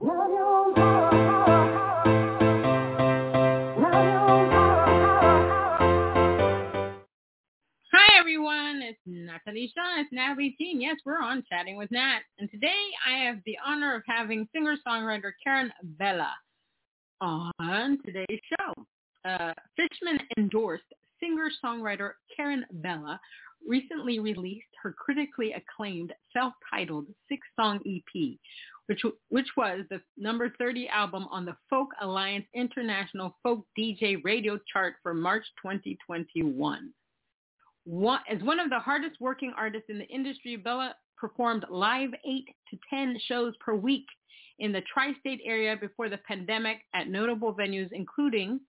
Hi everyone, it's Natalie Shaw, it's Natalie Jean. Yes, we're on Chatting with Nat. And today I have the honor of having singer-songwriter Karen Bella on today's show. Uh, Fishman endorsed singer-songwriter Karen Bella recently released her critically acclaimed self-titled six-song EP, which, which was the number 30 album on the Folk Alliance International Folk DJ radio chart for March 2021. One, as one of the hardest working artists in the industry, Bella performed live 8 to 10 shows per week in the tri-state area before the pandemic at notable venues including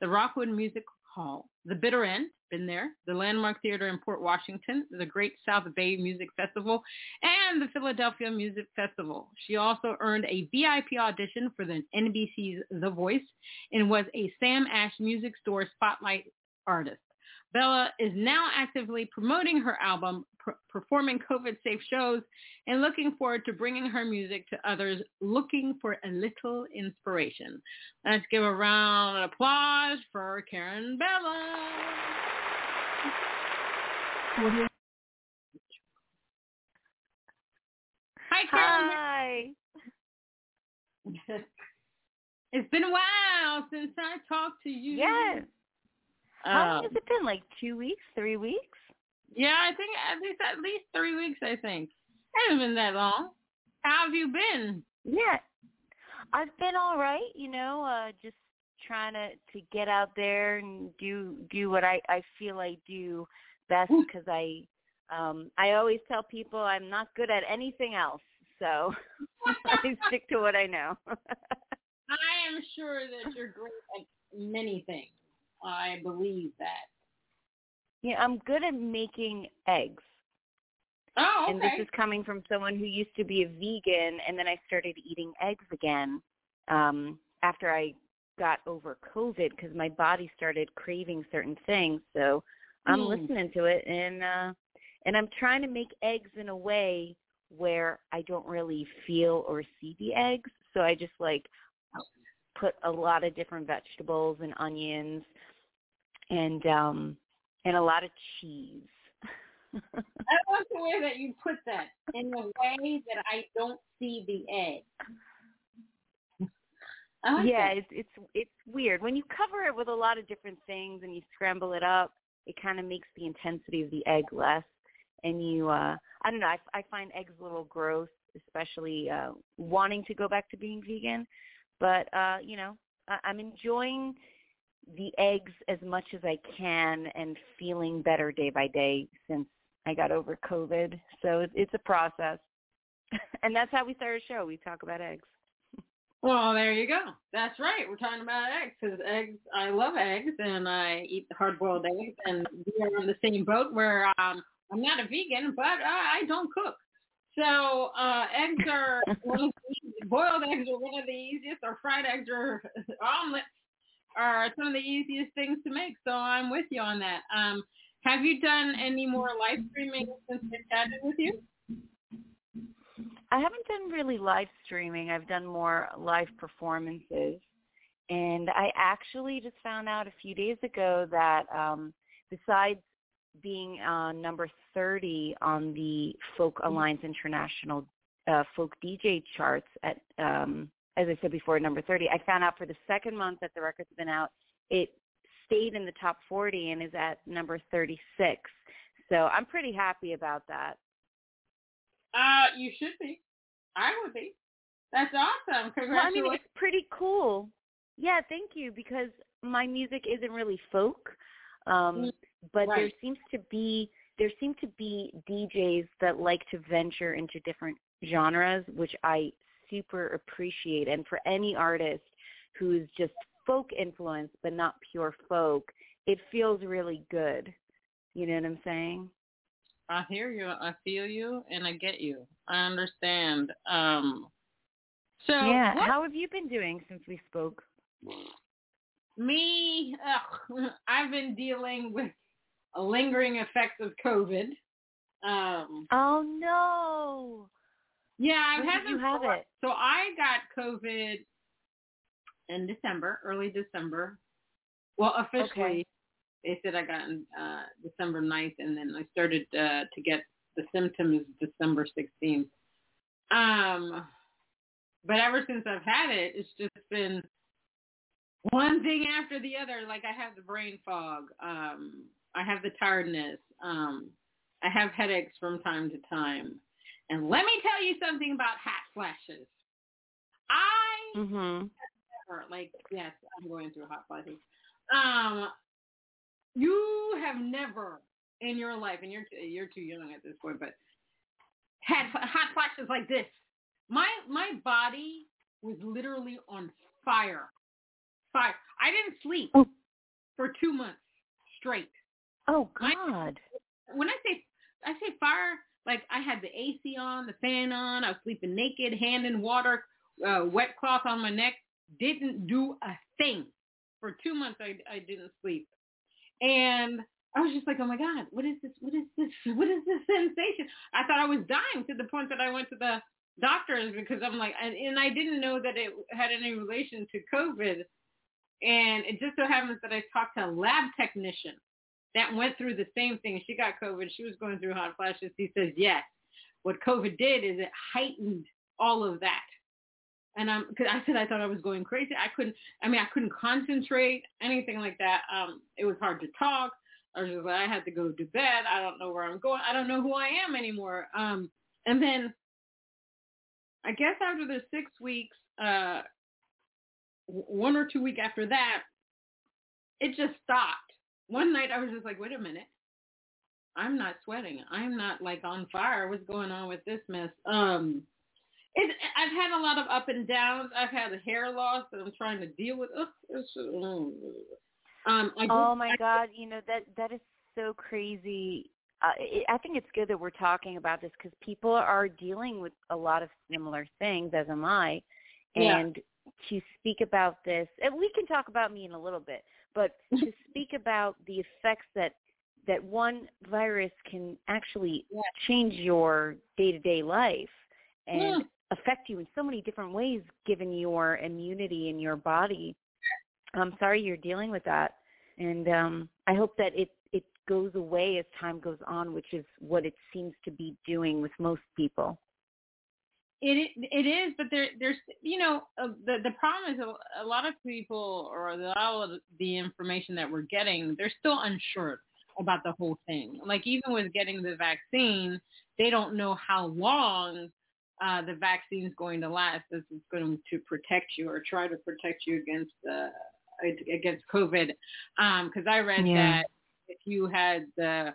the Rockwood Music The Bitter End, been there, the Landmark Theater in Port Washington, the Great South Bay Music Festival, and the Philadelphia Music Festival. She also earned a VIP audition for the NBC's The Voice and was a Sam Ash Music Store Spotlight artist. Bella is now actively promoting her album, pr- performing COVID-safe shows, and looking forward to bringing her music to others looking for a little inspiration. Let's give a round of applause for Karen Bella. Hi, Karen. Hi. it's been a while since I talked to you. Yes. How long Um, has it been? Like two weeks, three weeks? Yeah, I think at least at least three weeks. I think it hasn't been that long. How have you been? Yeah. I've been all right, you know, uh just trying to to get out there and do do what I I feel I do best cuz I um I always tell people I'm not good at anything else. So I stick to what I know. I am sure that you're great at many things. I believe that. Yeah, I'm good at making eggs. Oh, okay. And this is coming from someone who used to be a vegan and then I started eating eggs again um after I got over COVID because my body started craving certain things. So I'm Hmm. listening to it and uh and I'm trying to make eggs in a way where I don't really feel or see the eggs. So I just like put a lot of different vegetables and onions and um and a lot of cheese. I like the way that you put that in a way that I don't see the egg. Like yeah, that. it's it's it's weird when you cover it with a lot of different things and you scramble it up. It kind of makes the intensity of the egg less, and you uh I don't know. I I find eggs a little gross, especially uh wanting to go back to being vegan. But uh, you know, I, I'm enjoying the eggs as much as I can and feeling better day by day since I got over COVID. So it's a process, and that's how we start a show. We talk about eggs. Well, there you go. That's right. We're talking about eggs because eggs. I love eggs and I eat hard-boiled eggs, and we are in the same boat where um, I'm not a vegan, but uh, I don't cook. So uh, eggs are one of the, boiled eggs are one of the easiest, or fried eggs or omelets are some of the easiest things to make. So I'm with you on that. Um, have you done any more live streaming since I chatted with you? I haven't done really live streaming. I've done more live performances. And I actually just found out a few days ago that um, besides being uh, number 30 on the Folk Alliance International uh, Folk DJ charts at, um, as I said before, number 30, I found out for the second month that the record's been out, it stayed in the top 40 and is at number 36. So I'm pretty happy about that. Uh, you should be. I would be. That's awesome. Well, I Congratulations. mean, it's pretty cool. Yeah, thank you. Because my music isn't really folk, um, Mm, but there seems to be there seem to be DJs that like to venture into different genres, which I super appreciate. And for any artist who's just folk influenced but not pure folk, it feels really good. You know what I'm saying? I hear you. I feel you, and I get you. I understand. Um, so yeah, what, how have you been doing since we spoke? Me, ugh, I've been dealing with lingering effects of COVID. Um, oh no! Yeah, I've when had did you have it. So I got COVID in December, early December. Well, officially, okay. they said I got in uh, December 9th, and then I started uh, to get the symptoms December 16th. Um, but ever since I've had it, it's just been one thing after the other. Like I have the brain fog. Um, I have the tiredness. Um, I have headaches from time to time. And let me tell you something about hot flashes. I mm-hmm. never, like, yes, I'm going through hot flashes. Um, you have never in your life, and you're you're too young at this point, but had hot flashes like this. My my body was literally on fire, fire. I didn't sleep oh. for two months straight. Oh God! My, when I say I say fire, like I had the AC on, the fan on. I was sleeping naked, hand in water, uh, wet cloth on my neck. Didn't do a thing for two months. I I didn't sleep, and I was just like, oh my god, what is this? What is this? What is this sensation? I thought I was dying to the point that I went to the doctors because I'm like, and, and I didn't know that it had any relation to COVID. And it just so happens that I talked to a lab technician that went through the same thing. She got COVID. She was going through hot flashes. He says, yes. What COVID did is it heightened all of that. And I'm, cause I said I thought I was going crazy. I couldn't, I mean, I couldn't concentrate, anything like that. Um, it was hard to talk. I was just like, I had to go to bed. I don't know where I'm going. I don't know who I am anymore. Um, and then I guess after the six weeks, uh, one or two week after that, it just stopped. One night I was just like, wait a minute. I'm not sweating. I'm not like on fire. What's going on with this mess? Um, it, I've had a lot of up and downs. I've had a hair loss that I'm trying to deal with. Ugh, mm. um, I oh my God! You know that that is so crazy uh, I think it's good that we're talking about this because people are dealing with a lot of similar things, as am I. And yeah. to speak about this, and we can talk about me in a little bit, but to speak about the effects that that one virus can actually yeah. change your day-to-day life and yeah. affect you in so many different ways given your immunity in your body. I'm sorry you're dealing with that. And um, I hope that it goes away as time goes on, which is what it seems to be doing with most people. It it is, but there there's you know uh, the the problem is a, a, lot of people or a lot of the information that we're getting they're still unsure about the whole thing. Like even with getting the vaccine, they don't know how long uh, the vaccine is going to last. This is going to protect you or try to protect you against uh, against COVID. Because um, I read yeah. that if you had the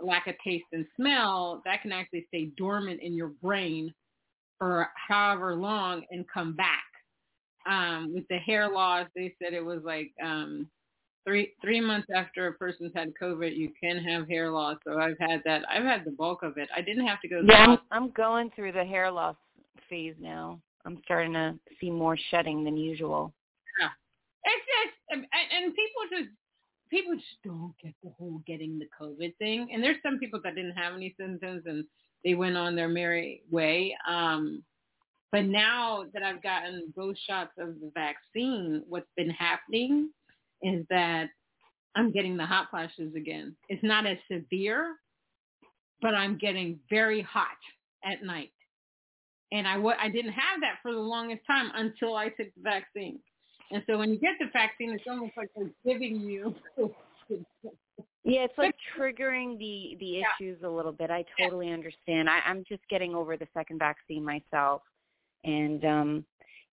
lack of taste and smell, that can actually stay dormant in your brain for however long and come back. Um, with the hair loss, they said it was like um, three three months after a person's had COVID, you can have hair loss. So I've had that. I've had the bulk of it. I didn't have to go. Yeah, I'm, I'm going through the hair loss phase now. I'm starting to see more shedding than usual. Yeah, it's just and, and people just people just don't get the whole getting the COVID thing. And there's some people that didn't have any symptoms and they went on their merry way. Um, but now that I've gotten both shots of the vaccine, what's been happening is that I'm getting the hot flashes again. It's not as severe, but I'm getting very hot at night. And I, didn't have that for the longest time until I took the vaccine. And so when you get the vaccine, it's almost like they're giving you. yeah, it's like triggering the the yeah. issues a little bit. I totally yeah. understand. I, I'm just getting over the second vaccine myself, and um,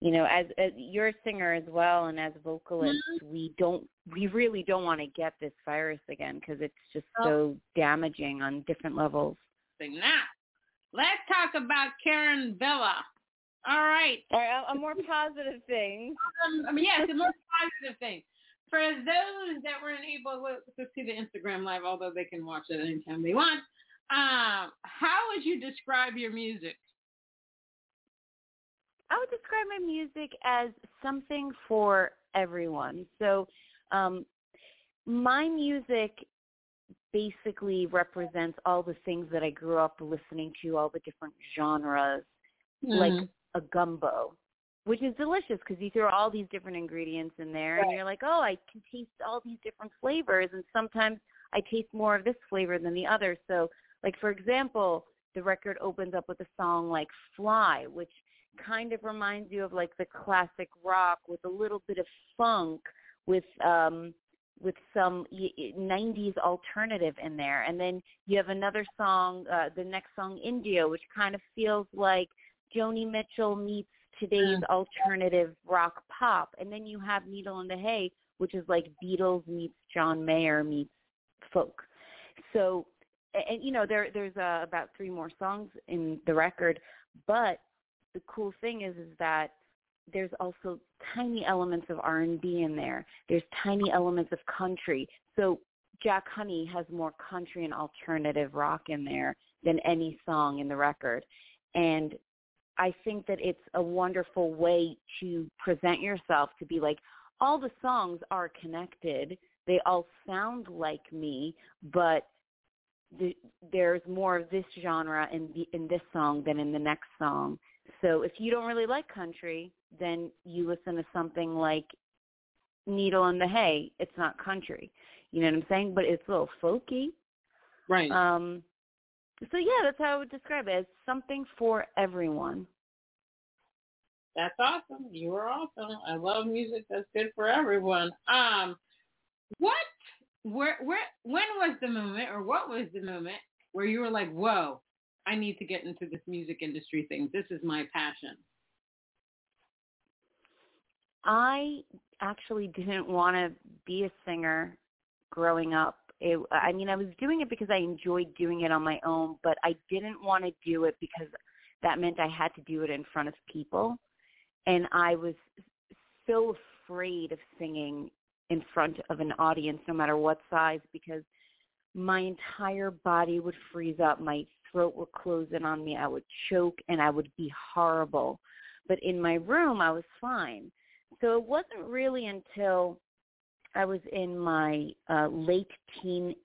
you know, as, as you're a singer as well, and as vocalists, mm-hmm. we don't, we really don't want to get this virus again because it's just oh. so damaging on different levels. Now, let's talk about Karen Bella. All right. All right, a, a more positive thing. Um, I mean, yes, a more positive thing. For those that weren't able to see the Instagram live, although they can watch it anytime they want, um, how would you describe your music? I would describe my music as something for everyone. So, um, my music basically represents all the things that I grew up listening to, all the different genres, mm. like a gumbo, which is delicious because you throw all these different ingredients in there right. and you're like, oh, I can taste all these different flavors. And sometimes I taste more of this flavor than the other. So, like, for example, the record opens up with a song like Fly, which kind of reminds you of like the classic rock with a little bit of funk with um with some 90s alternative in there and then you have another song uh the next song India which kind of feels like Joni Mitchell meets today's mm. alternative rock pop and then you have Needle in the Hay which is like Beatles meets John Mayer meets folk so and you know there there's uh, about three more songs in the record but the cool thing is is that there's also tiny elements of R&B in there. There's tiny elements of country. So Jack Honey has more country and alternative rock in there than any song in the record. And I think that it's a wonderful way to present yourself to be like all the songs are connected. They all sound like me, but the, there's more of this genre in the, in this song than in the next song. So if you don't really like country, then you listen to something like Needle in the Hay. It's not country. You know what I'm saying? But it's a little folky. Right. Um so yeah, that's how I would describe it. It's something for everyone. That's awesome. You are awesome. I love music that's good for everyone. Um what where where when was the moment or what was the moment where you were like, Whoa, I need to get into this music industry thing. This is my passion. I actually didn't want to be a singer growing up. It, I mean, I was doing it because I enjoyed doing it on my own, but I didn't want to do it because that meant I had to do it in front of people. And I was so afraid of singing in front of an audience, no matter what size, because my entire body would freeze up. My throat would close in on me. I would choke and I would be horrible. But in my room, I was fine. So it wasn't really until I was in my uh, late teen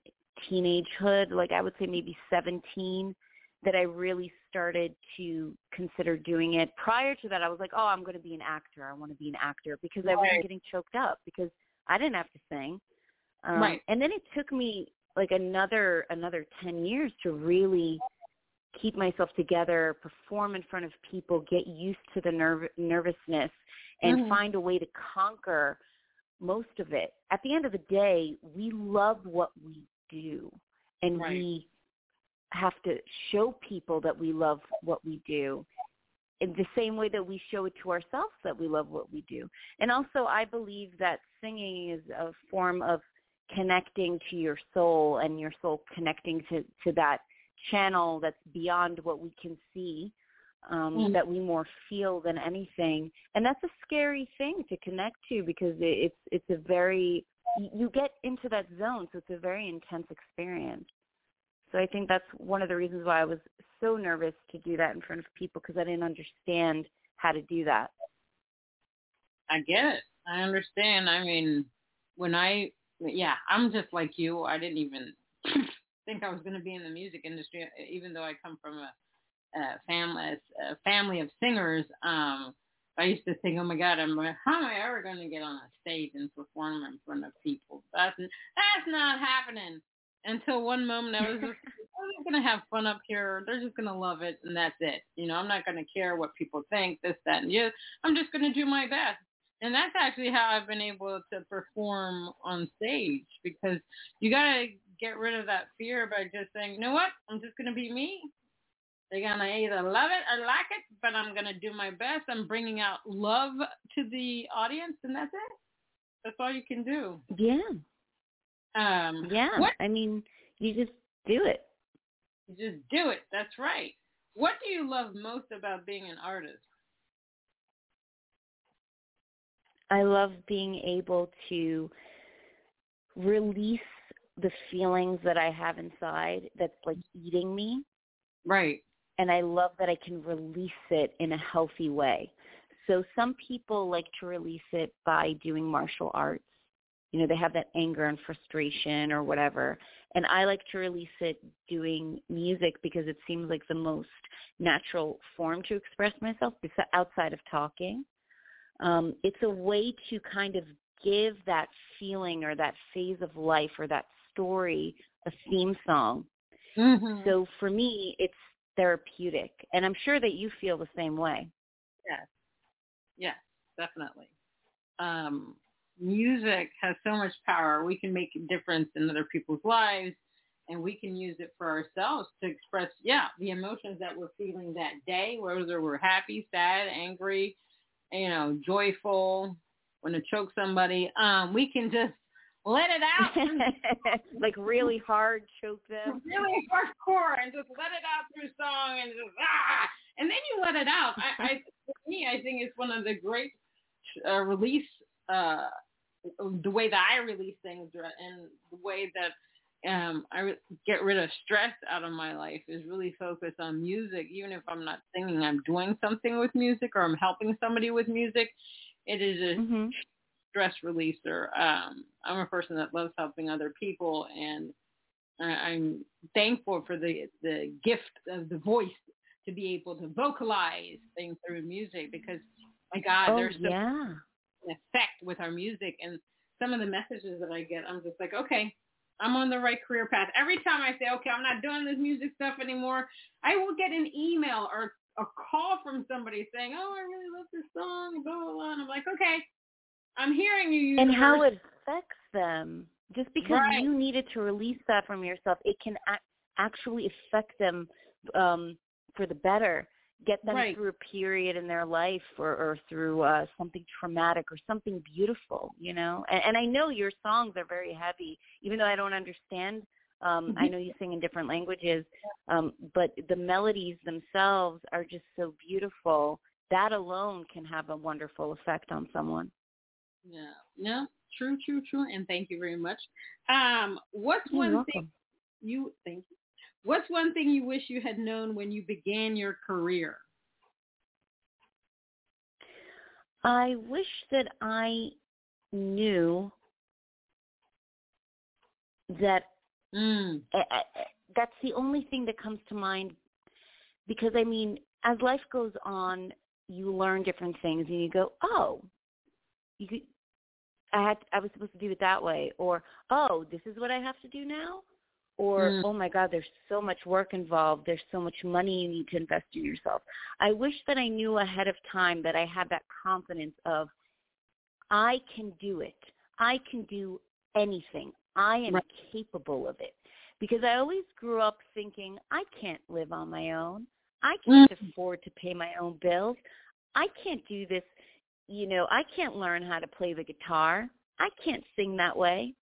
teenagehood, like I would say maybe 17, that I really started to consider doing it. Prior to that, I was like, oh, I'm going to be an actor. I want to be an actor because I wasn't getting choked up because I didn't have to sing. Um, right. And then it took me like another another 10 years to really keep myself together, perform in front of people, get used to the nerv- nervousness, and mm-hmm. find a way to conquer most of it. At the end of the day, we love what we do, and right. we have to show people that we love what we do in the same way that we show it to ourselves that we love what we do. And also, I believe that singing is a form of connecting to your soul and your soul connecting to, to that channel that's beyond what we can see um, mm. that we more feel than anything. And that's a scary thing to connect to because it's it's a very you get into that zone so it's a very intense experience. So i think that's one of the reasons why i was so nervous to do that in front of people because i didn't understand how to do that. I get it. I understand. I mean when i yeah i'm just like you. I didn't even think I was going to be in the music industry, even though I come from a, a family a family of singers. Um, I used to think, oh my God, I'm how am I ever going to get on a stage and perform in front of people? That's that's not happening. Until one moment, I was just I'm just going to have fun up here. They're just going to love it, and that's it. You know, I'm not going to care what people think, this, that, and yeah. I'm just going to do my best and that's actually how I've been able to perform on stage because you gotta get rid of that fear by just saying, you know what, I'm just gonna be me. They're gonna either love it or like it, but I'm gonna do my best. I'm bringing out love to the audience, and that's it. That's all you can do. Yeah. Um, yeah. What, I mean, you just do it. You just do it. That's right. What do you love most about being an artist? I love being able to release the feelings that I have inside that's like eating me. Right. And I love that I can release it in a healthy way. So some people like to release it by doing martial arts. You know, they have that anger and frustration or whatever. And I like to release it doing music because it seems like the most natural form to express myself outside of talking. Um, it's a way to kind of give that feeling or that phase of life or that story a theme song. Mm-hmm. So for me, it's therapeutic. And I'm sure that you feel the same way. Yes. Yes, definitely. Um, music has so much power. We can make a difference in other people's lives and we can use it for ourselves to express, yeah, the emotions that we're feeling that day, whether we're happy, sad, angry, you know, joyful, want to choke somebody. Um, we can just let it out. like really hard choke them. Really hardcore and just let it out through song and just ah, and then you let it out. I, I for me, I think it's one of the great uh, release. Uh, the way that I release things and the way that um, I get rid of stress out of my life is really focused on music. Even if I'm not singing, I'm doing something with music or I'm helping somebody with music. It is a mm-hmm stress releaser. Um, I'm a person that loves helping other people, and I'm thankful for the the gift of the voice to be able to vocalize things through music because my God, oh, there's so yeah. an effect with our music and some of the messages that I get. I'm just like, okay, I'm on the right career path. Every time I say, okay, I'm not doing this music stuff anymore, I will get an email or a call from somebody saying, oh, I really love this song, blah, blah, blah. And I'm like, okay, I'm hearing you. Universe. And how it affects them. Just because right. you needed to release that from yourself, it can actually affect them um, for the better. Get them right. through a period in their life, or, or through uh, something traumatic, or something beautiful. You know, and, and I know your songs are very heavy, even though I don't understand um, mm-hmm. I know you sing in different languages, um, but the melodies themselves are just so beautiful. That alone can have a wonderful effect on someone. Yeah. No. True. True. True. And thank you very much. Um, what's You're one welcome. thing you thank you? What's one thing you wish you had known when you began your career? I wish that I knew that mm. that's the only thing that comes to mind because I mean, as life goes on, you learn different things and you go, oh, you I had I was supposed to do it that way or oh, this is what I have to do now or mm. oh my god, there's so much work involved, there's so much money you need to invest in yourself. I wish that I knew ahead of time that I had that confidence of I can do it. I can do anything. I am right. capable of it. Because I always grew up thinking I can't live on my own. I can't mm. afford to pay my own bills. I can't do this you know, I can't learn how to play the guitar. I can't sing that way.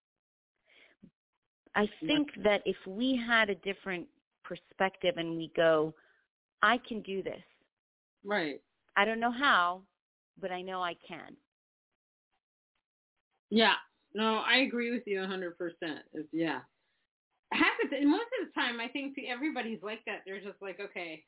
I think that if we had a different perspective and we go, I can do this. Right. I don't know how, but I know I can. Yeah. No, I agree with you a 100%. It's, yeah. Half of the, most of the time, I think everybody's like that. They're just like, okay,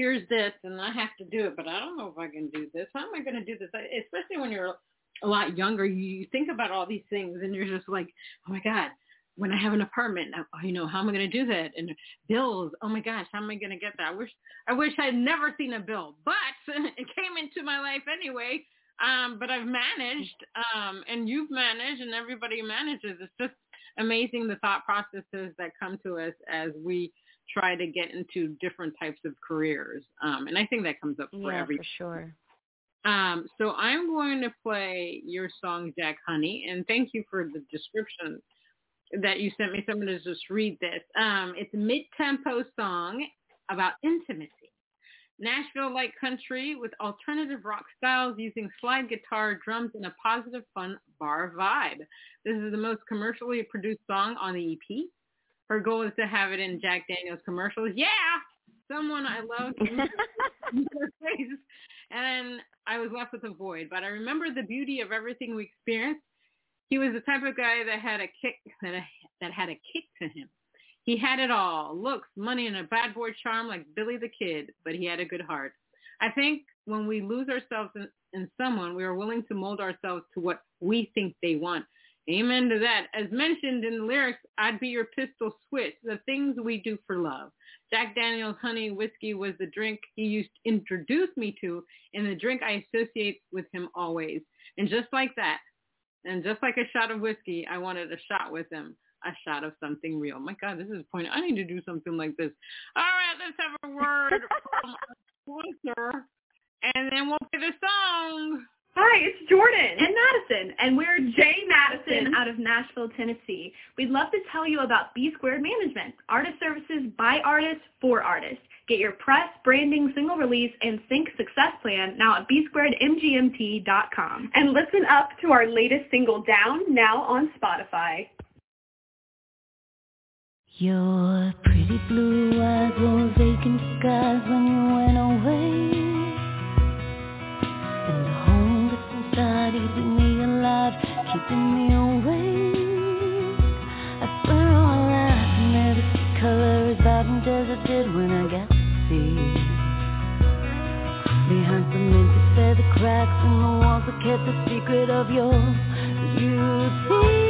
here's this and I have to do it, but I don't know if I can do this. How am I going to do this? Especially when you're a lot younger, you think about all these things and you're just like, oh my God, when I have an apartment, you know, how am I going to do that? And bills, oh my gosh, how am I going to get that? I wish, I wish I'd never seen a bill, but it came into my life anyway. Um, but I've managed, um, and you've managed, and everybody manages. It's just amazing the thought processes that come to us as we try to get into different types of careers. Um, and I think that comes up for yeah, every. for sure. Um, so I'm going to play your song, Jack Honey, and thank you for the description that you sent me. So I'm going to just read this. Um, it's a mid-tempo song about intimacy. Nashville light country with alternative rock styles using slide guitar, drums, and a positive, fun bar vibe. This is the most commercially produced song on the EP her goal is to have it in Jack Daniels commercials. Yeah, someone I love. and I was left with a void. But I remember the beauty of everything we experienced. He was the type of guy that had a kick that, that had a kick to him. He had it all, looks, money, and a bad boy charm like Billy the Kid, but he had a good heart. I think when we lose ourselves in, in someone, we are willing to mold ourselves to what we think they want. Amen to that. As mentioned in the lyrics, I'd be your pistol switch, the things we do for love. Jack Daniels honey whiskey was the drink he used to introduce me to and the drink I associate with him always. And just like that, and just like a shot of whiskey, I wanted a shot with him, a shot of something real. My God, this is point. I need to do something like this. All right, let's have a word from our sponsor, and then we'll play the song. Hi, it's Jordan and Madison, and we're Jay Madison out of Nashville, Tennessee. We'd love to tell you about B Squared Management, artist services by artists for artists. Get your press, branding, single release, and sync success plan now at bsquaredmgmt.com. And listen up to our latest single, Down, now on Spotify. Your pretty blue eyes were vacant skies when kept the secret of your beauty.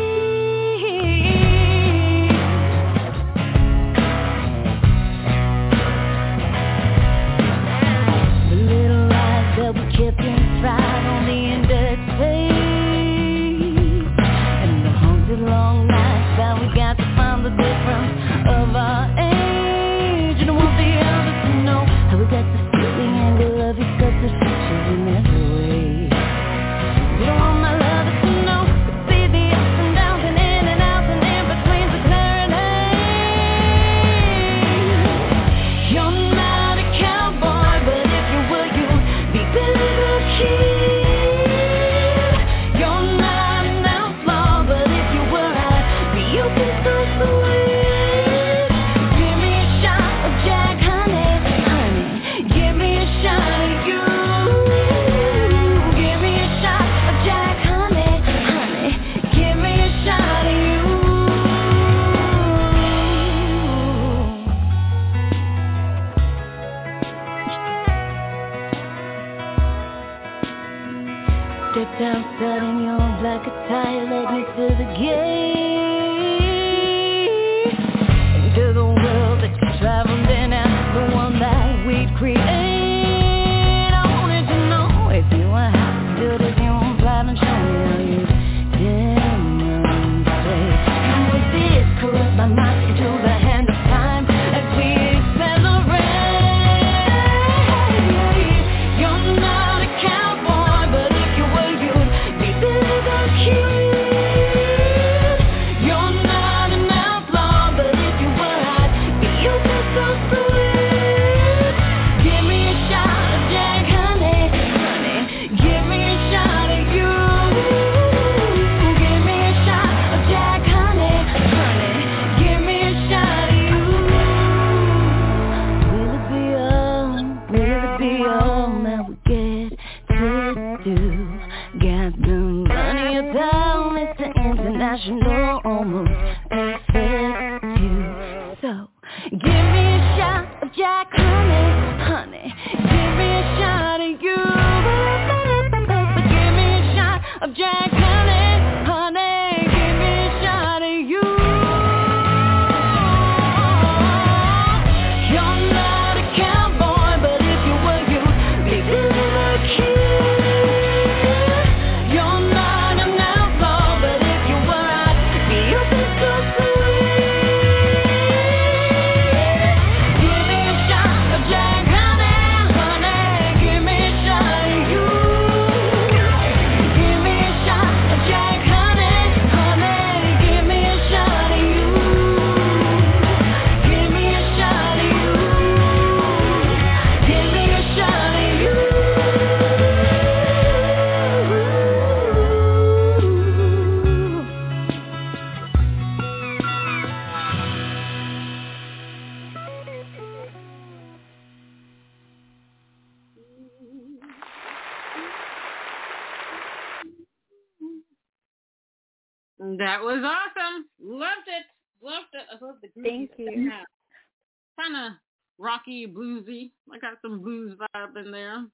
Bluesy. I got some blues vibe in there.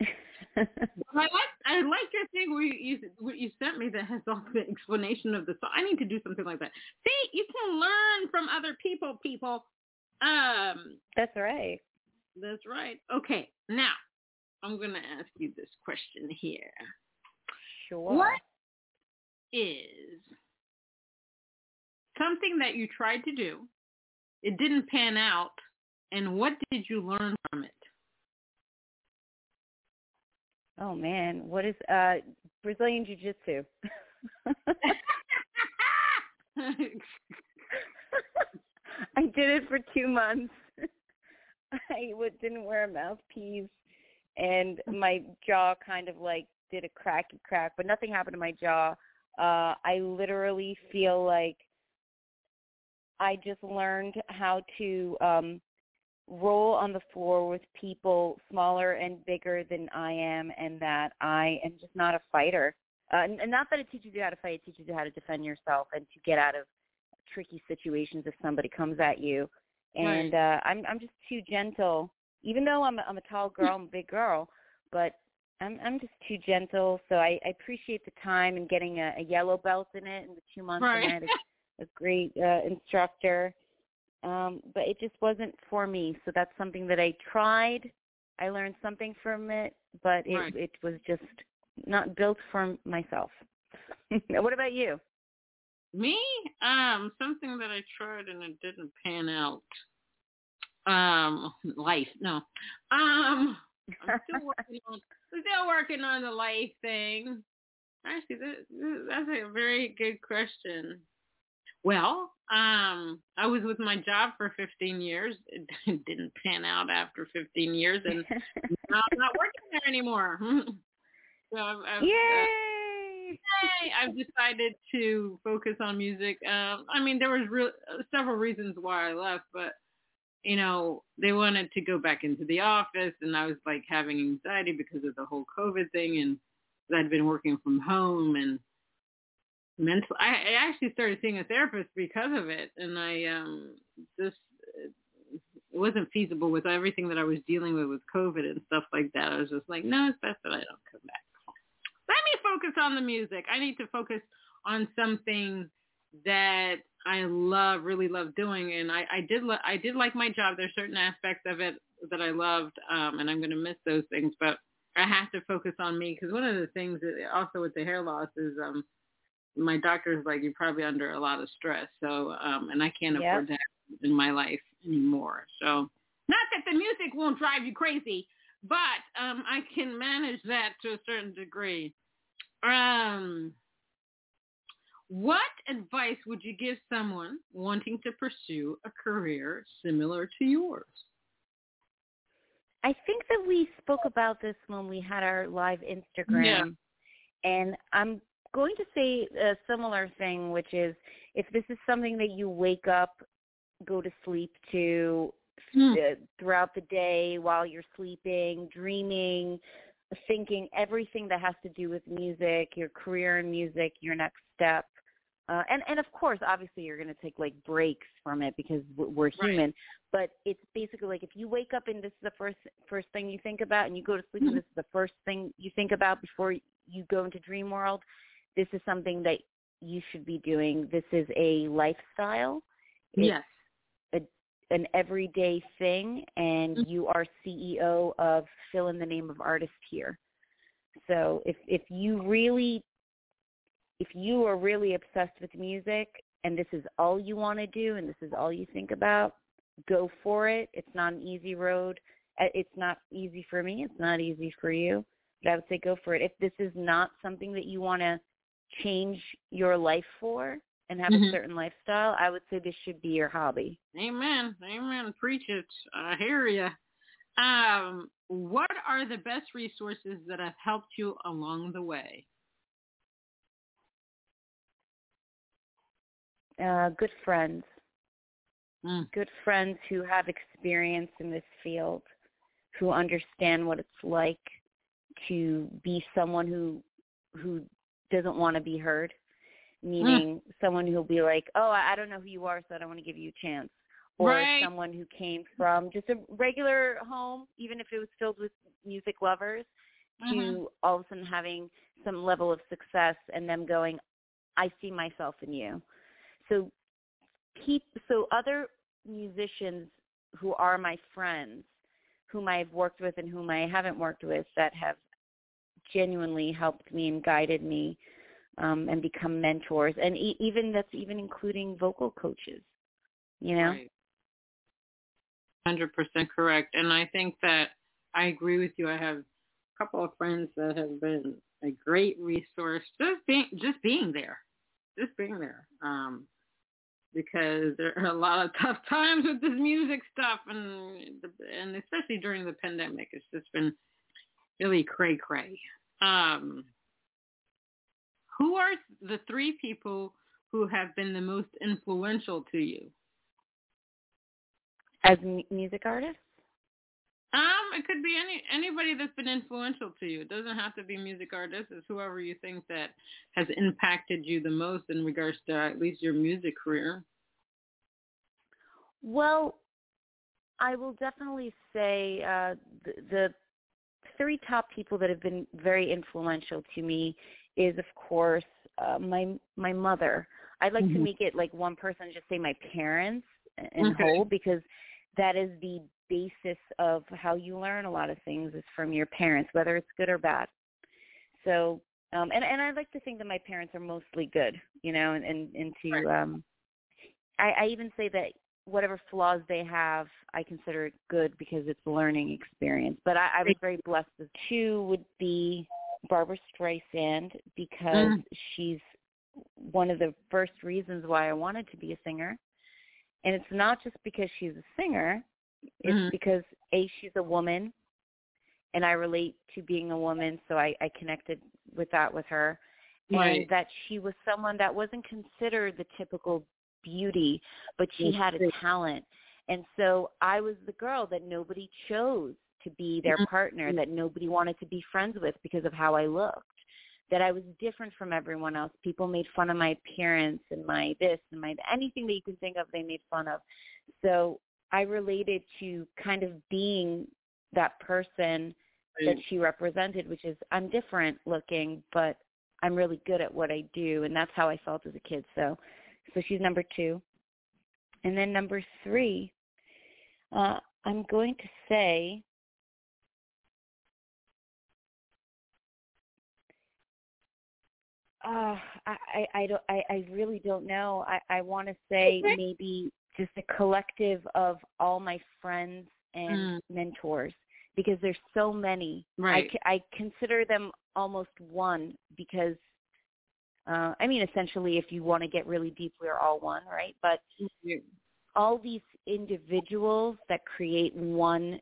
I like I like your thing where you, you what you sent me that has all the explanation of the song. I need to do something like that. See, you can learn from other people. People. Um. That's right. That's right. Okay, now I'm to ask you this question here. Sure. What is something that you tried to do, it didn't pan out, and what did you learn from it? Oh man, what is uh Brazilian jiu-jitsu? I did it for 2 months. I didn't wear a mouthpiece and my jaw kind of like did a cracky crack, but nothing happened to my jaw. Uh I literally feel like I just learned how to um roll on the floor with people smaller and bigger than I am and that I am just not a fighter. Uh, and, and not that it teaches you how to fight, it teaches you how to defend yourself and to get out of tricky situations if somebody comes at you. And Right. uh I'm I'm just too gentle. Even though I'm a, I'm a tall girl, I'm a big girl, but I'm I'm just too gentle. So I, I appreciate the time and getting a, a yellow belt in it in the two months and I Right. had a, a great uh, instructor um, but it just wasn't for me. So that's something that I tried. I learned something from it, but it Right. it was just not built for myself. what about you? Me? Um, something that I tried and it didn't pan out. Um, life. No. Um, I'm still working on still working on the life thing. Actually, that, that's a very good question. Well, um, I was with my job for 15 years. It didn't pan out after 15 years, and now I'm not working there anymore. so I've, I've, uh, Yay! Yay! I've decided to focus on music. Um, I mean, there was real, uh, several reasons why I left, but you know, they wanted to go back into the office, and I was like having anxiety because of the whole COVID thing, and I'd been working from home and mental. I, I actually started seeing a therapist because of it, and I um just it wasn't feasible with everything that I was dealing with with COVID and stuff like that. I was just like, no, it's best that I don't come back. Let me focus on the music. I need to focus on something that I love, really love doing, and I, I did, lo- I did like my job. There's certain aspects of it that I loved, um, and I'm going to miss those things, but I have to focus on me because one of the things that also with the hair loss is, um, my doctor's like, you're probably under a lot of stress, so, um, and I can't Yep. afford that in my life anymore. So, not that the music won't drive you crazy, but um, I can manage that to a certain degree. Um, what advice would you give someone wanting to pursue a career similar to yours? I think that we spoke about this when we had our live Instagram. And I'm going to say a similar thing, which is if this is something that you wake up, go to sleep to Hmm. uh, throughout the day while you're sleeping, dreaming, thinking everything that has to do with music, your career in music, your next step. Uh, and and of course, obviously, you're going to take like breaks from it because we're we're Right. human. But it's basically like if you wake up and this is the first first thing you think about, and you go to sleep and this is the first thing you think about before you go into dream world. This is something that you should be doing. This is a lifestyle. It's Yes. an everyday thing and Mhm. you are CEO of fill in the name of artist here. So if if you really if you are really obsessed with music and this is all you want to do and this is all you think about, go for it. It's not an easy road. Uh, It's not easy for me. It's not easy for you. But I would say go for it. If this is not something that you want to change your life for and have Mhm. a certain lifestyle, I would say this should be your hobby. Amen. Amen. Preach it. I hear you. Um, what are the best resources that have helped you along the way? uh, good friends, Mm. good friends who have experience in this field, who understand what it's like to be someone who who doesn't want to be heard. meaning someone who'll be like, "Oh, I don't know who you are, so I don't want to give you a chance." Or Right. someone who came from just a regular home, even if it was filled with music lovers, Mhm. to all of a sudden having some level of success and them going, I see myself in you. So keep so other musicians who are my friends, whom I've worked with and whom I haven't worked with that have genuinely helped me and guided me um, and become mentors, and e- even that's even including vocal coaches. You know, Right. Hundred percent correct. And I think that I agree with you. I have a couple of friends that have been a great resource just being just being there. Just being there. Um because there are a lot of tough times with this music stuff and and especially during the pandemic it's just been really cray cray. Um who are the three people who have been the most influential to you? as mu- music artists. Um, it could be any anybody that's been influential to you. It doesn't have to be music artists. It's whoever you think that has impacted you the most in regards to at least your music career. Well, I will definitely say uh, the, the three top people that have been very influential to me is, of course, uh, my my mother. I'd like to Mhm. make it like one person, just say my parents in Okay. whole, because that is the basis of how you learn a lot of things is from your parents, whether it's good or bad. So, um, and and I like to think that my parents are mostly good, you know, and and, and to um, I, I even say that whatever flaws they have, I consider it good because it's a learning experience. But I, I was very blessed. The two would be Barbra Streisand because Mm. she's one of the first reasons why I wanted to be a singer. And it's not just because she's a singer, it's Mhm. because A, she's a woman and I relate to being a woman, so I, I connected with that with her. Right. And that she was someone that wasn't considered the typical beauty, but she had a talent. And so I was the girl that nobody chose to be their Mhm. partner, that nobody wanted to be friends with because of how I looked. That I was different from everyone else. People made fun of my appearance and my this and my anything that you can think of they made fun of. So I related to kind of being that person that she represented, which is I'm different looking, but I'm really good at what I do, and that's how I felt as a kid. So, so she's number two, and then number three, uh, I'm going to say. Uh, I, I, I don't I, I really don't know. I, I want to say maybe just a collective of all my friends and Mm. mentors because there's so many. Right. I, I consider them almost one because, uh, I mean, essentially, if you want to get really deep, we're all one, right? But all these individuals that create one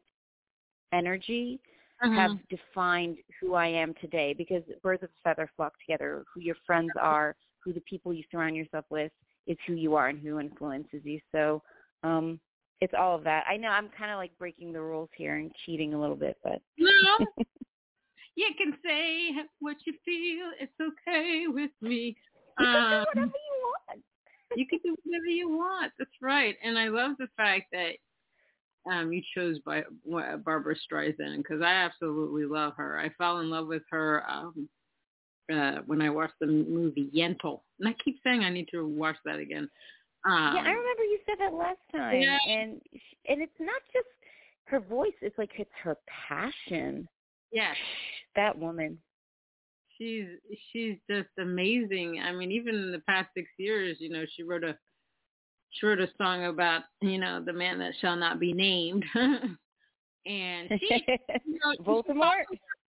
energy have Mhm. defined who I am today because birds of a feather flock together. Who your friends are, who the people you surround yourself with is who you are and who influences you. So um it's all of that. I know I'm kind of like breaking the rules here and cheating a little bit, but No. You can say what you feel. It's okay with me. you can Um, do whatever you want. you can do whatever you want. That's right. And I love the fact that um, you chose by Barbra Streisand because I absolutely love her. I fell in love with her um, uh, when I watched the movie Yentl, and I keep saying I need to watch that again. Um, yeah, I remember you said that last time, Yeah. and and it's not just her voice; it's like it's her passion. Yes, That woman. she's she's just amazing. I mean, even in the past six years, you know, she wrote a she wrote a song about you know the man that shall not be named, and she you know, she Voldemort.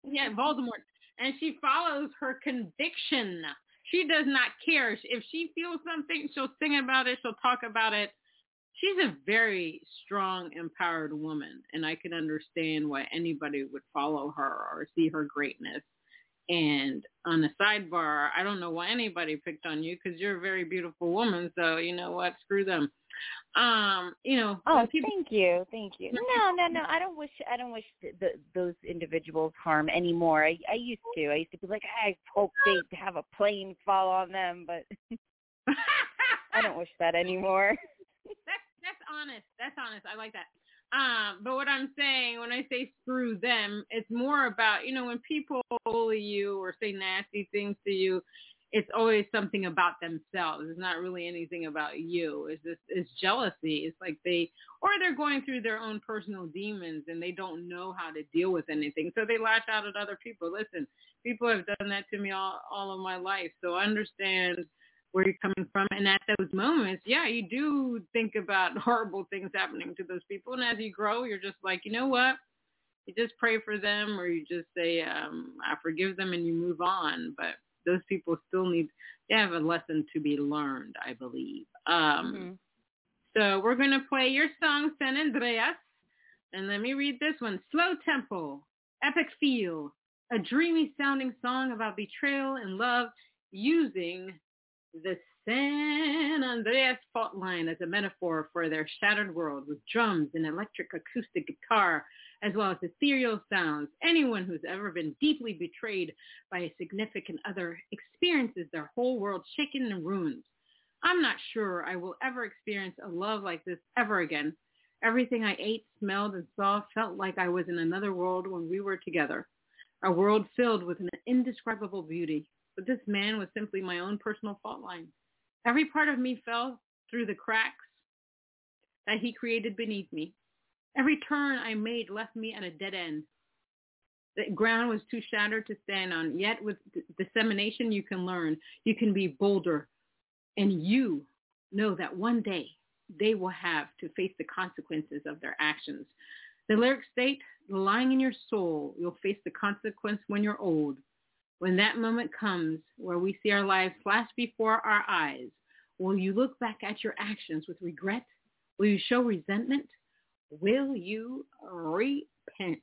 yeah, Voldemort. And she follows her conviction. She does not care. If she feels something, she'll sing about it. She'll talk about it. She's a very strong, empowered woman, and I can understand why anybody would follow her or see her greatness. And on the sidebar, I don't know why anybody picked on you because you're a very beautiful woman. So you know what? Screw them. Um, you know. Oh, people- thank you, thank you. No, no, no. I don't wish. I don't wish the, the, those individuals harm anymore. I, I used to. I used to be like, I hope they have a plane fall on them, but I don't wish that anymore. honest. That's honest. I like that. Um, but what I'm saying when I say screw them, it's more about you know when people bully you or say nasty things to you, it's always something about themselves. It's not really anything about you. It's just it's jealousy. It's like they or they're going through their own personal demons and they don't know how to deal with anything, so they lash out at other people. Listen, people have done that to me all all of my life, so understand where you're coming from. And at those moments, yeah, you do think about horrible things happening to those people. And as you grow, you're just like, you know what? You just pray for them or you just say, um, I forgive them and you move on. But those people still need, they have a lesson to be learned, I believe. Um, Mhm. So we're going to play your song, San Andreas. And let me read this one. Slow tempo, epic feel, a dreamy sounding song about betrayal and love using the San Andreas fault line as a metaphor for their shattered world with drums and electric acoustic guitar as well as ethereal sounds. Anyone who's ever been deeply betrayed by a significant other experiences their whole world shaken and ruined. I'm not sure I will ever experience a love like this ever again. Everything I ate, smelled, and saw felt like I was in another world when we were together, a world filled with an indescribable beauty. But this man was simply my own personal fault line. Every part of me fell through the cracks that he created beneath me. Every turn I made left me at a dead end. The ground was too shattered to stand on. Yet with dissemination, you can learn. You can be bolder. And you know that one day they will have to face the consequences of their actions. The lyrics state, lying in your soul, you'll face the consequence when you're old. When that moment comes where we see our lives flash before our eyes, will you look back at your actions with regret? Will you show resentment? Will you repent?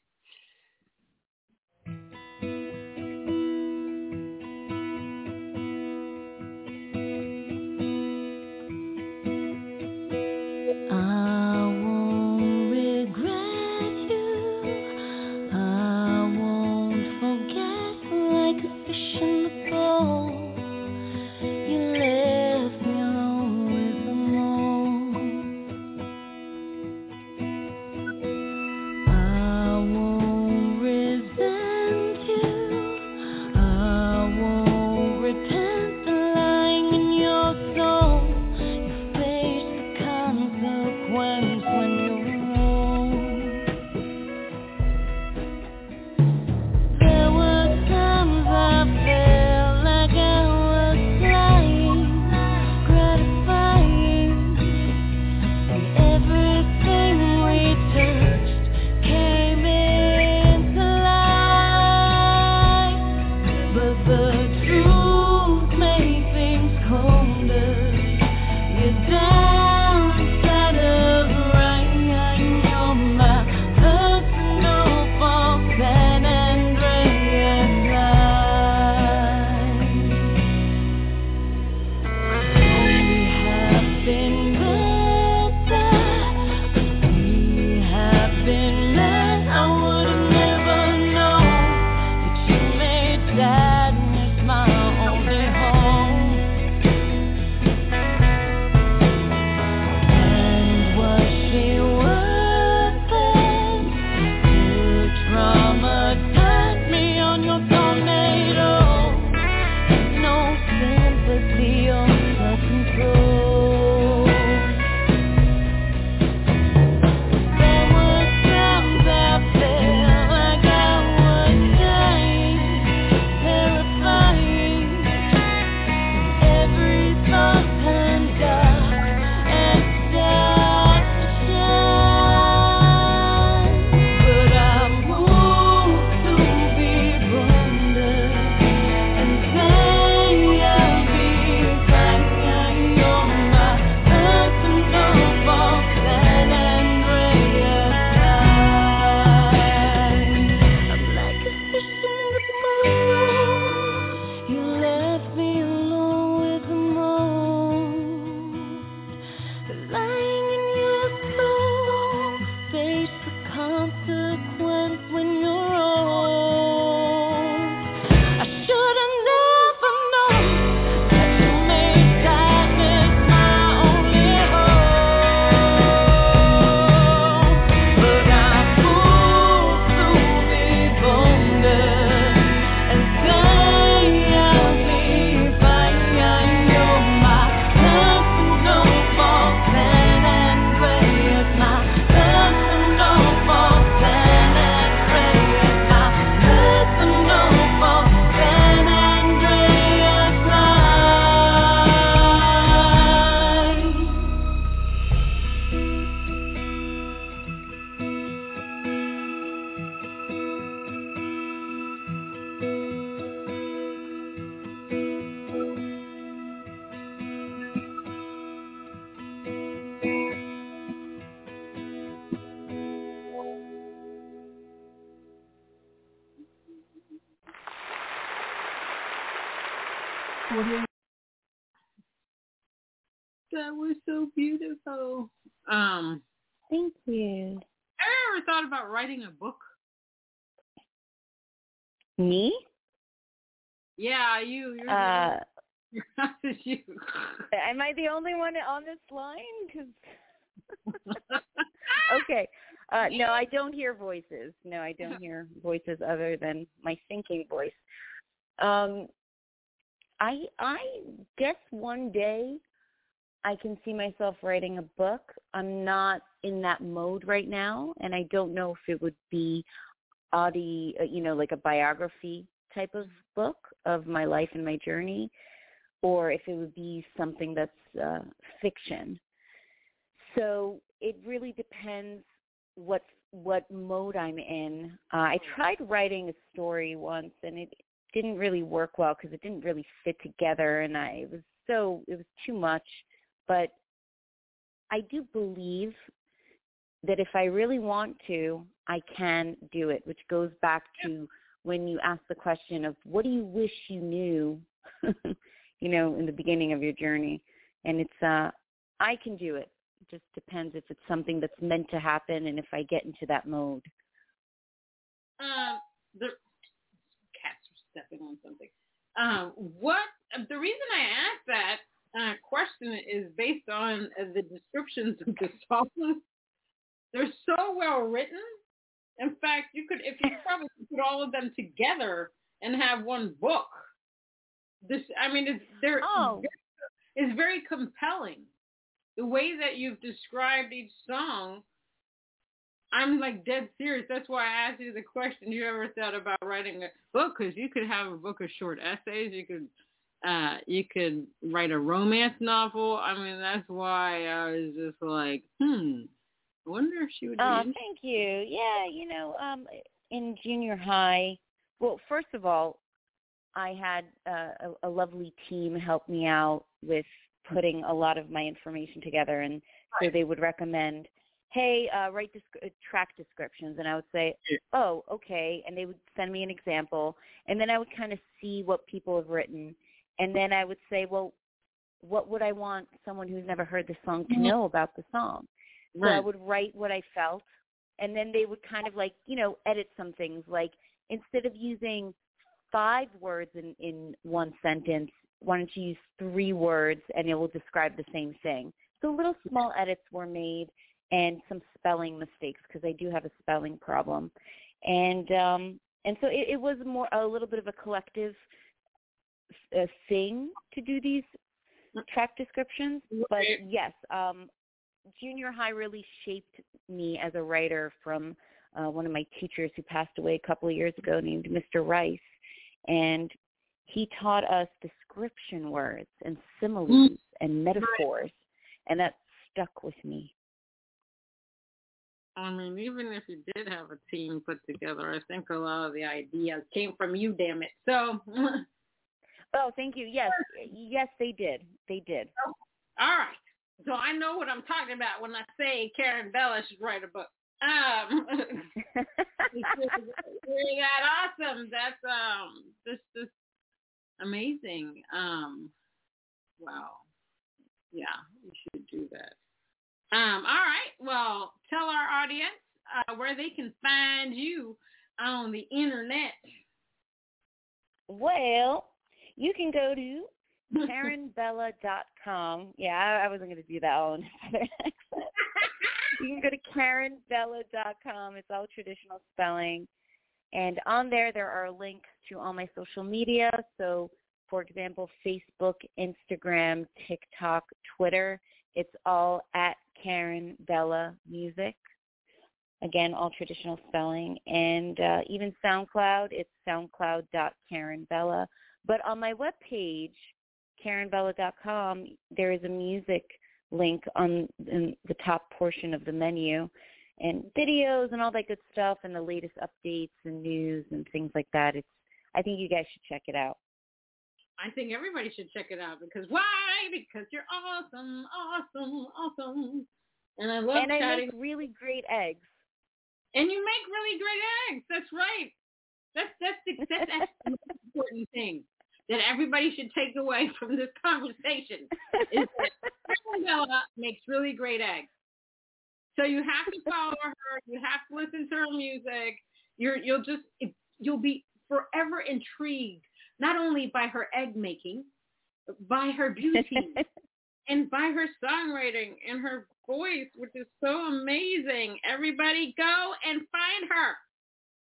That was so beautiful. Um, Thank you. have you ever thought about writing a book? Me? Yeah, you. You're Uh, the, you. am I the only one on this line? 'Cause- okay. Uh, no, I don't hear voices. No, I don't hear voices other than my thinking voice. Um, I I guess one day I can see myself writing a book. I'm not in that mode right now, and I don't know if it would be audi, uh, you know, like a biography type of book of my life and my journey, or if it would be something that's uh, fiction. So it really depends what what mode I'm in. Uh, I tried writing a story once, and it didn't really work well because it didn't really fit together, and I was so it was too much. But I do believe that if I really want to, I can do it, which goes back to when you ask the question of what do you wish you knew, you know, in the beginning of your journey. And it's uh I can do it. It just depends if it's something that's meant to happen and if I get into that mode. Um, the cats are stepping on something. Um, what the reason I asked that uh, question is based on uh, the descriptions of the songs. They're so well written. In fact, you could if you probably could put all of them together and have one book. This, I mean, it's they're Oh. it's very compelling. The way that you've described each song, I'm like dead serious. That's why I asked you the question. You ever thought about writing a book? Because you could have a book of short essays. You could, uh, you could write a romance novel. I mean, that's why I was just like, hmm. I wonder if she would. Oh, thank you. Yeah, you know, um in junior high, well, first of all, I had uh, a, a lovely team help me out with putting a lot of my information together, and so they would recommend, "Hey, uh, write descri- uh, track descriptions," and I would say, "Oh, okay," and they would send me an example, and then I would kind of see what people have written, and then I would say, "Well, what would I want someone who's never heard the song to Mhm. know about the song?" So I would write what I felt, and then they would kind of like, you know, edit some things. Like instead of using five words in in one sentence, why don't you use three words and it will describe the same thing? So little small edits were made, and some spelling mistakes because I do have a spelling problem, and um and so it, it was more a little bit of a collective uh, thing to do these track descriptions. But yes, um, junior high really shaped me as a writer from uh, one of my teachers who passed away a couple of years ago named Mr. Rice. And he taught us description words and similes and metaphors. And that stuck with me. I mean, even if you did have a team put together, I think a lot of the ideas came from you. Damn it! So, Oh, thank you. Yes, yes, they did. They did. all right. So I know what I'm talking about when I say Karen Bella should write a book. Um, that awesome. That's um, just just amazing. Um, wow. Yeah, you should do that. Um, all right. Well, tell our audience uh, where they can find you on the internet. Well, you can go to KarenBella.com. Yeah, I, I wasn't going to do that all in you can go to KarenBella.com. It's all traditional spelling. And on there, there are links to all my social media. So, for example, Facebook, Instagram, TikTok, Twitter. It's all at Karen Bella Music. Again, all traditional spelling. And uh, even SoundCloud, it's soundcloud.karenbella. But on my webpage, KarenBella.com, there is a music link on in the top portion of the menu and videos and all that good stuff and the latest updates and news and things like that. It's I think you guys should check it out. I think everybody should check it out because why? Because you're awesome, awesome, awesome. And I love and I chatting. make really great eggs. and you make really great eggs. That's right. That's that's the, that's, that's important thing. that everybody should take away from this conversation is that Bella makes really great eggs. So you have to follow her. You have to listen to her music. You're you'll just you'll be forever intrigued not only by her egg making, but by her beauty and by her songwriting and her voice, which is so amazing. Everybody go and find.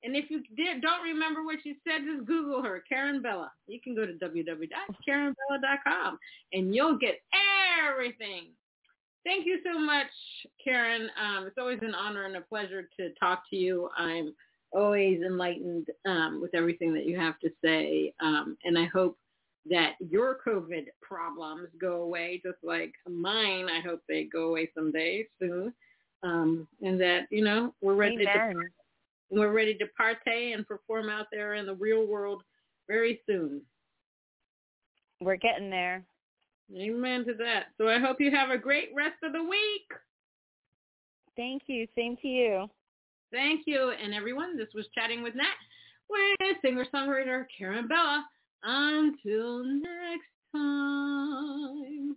And if you did, don't remember what she said, just Google her, Karen Bella. You can go to www.karenbella.com and you'll get everything. Thank you so much, Karen. Um, it's always an honor and a pleasure to talk to you. I'm always enlightened um, with everything that you have to say. Um, and I hope that your COVID problems go away, just like mine. I hope they go away someday soon. Um, and that, you know, we're ready Amen. to we're ready to partay and perform out there in the real world very soon. We're getting there. Amen to that. So I hope you have a great rest of the week. Thank you. Same to you. Thank you. And everyone, this was Chatting with Nat with singer-songwriter Karen Bella. Until next time.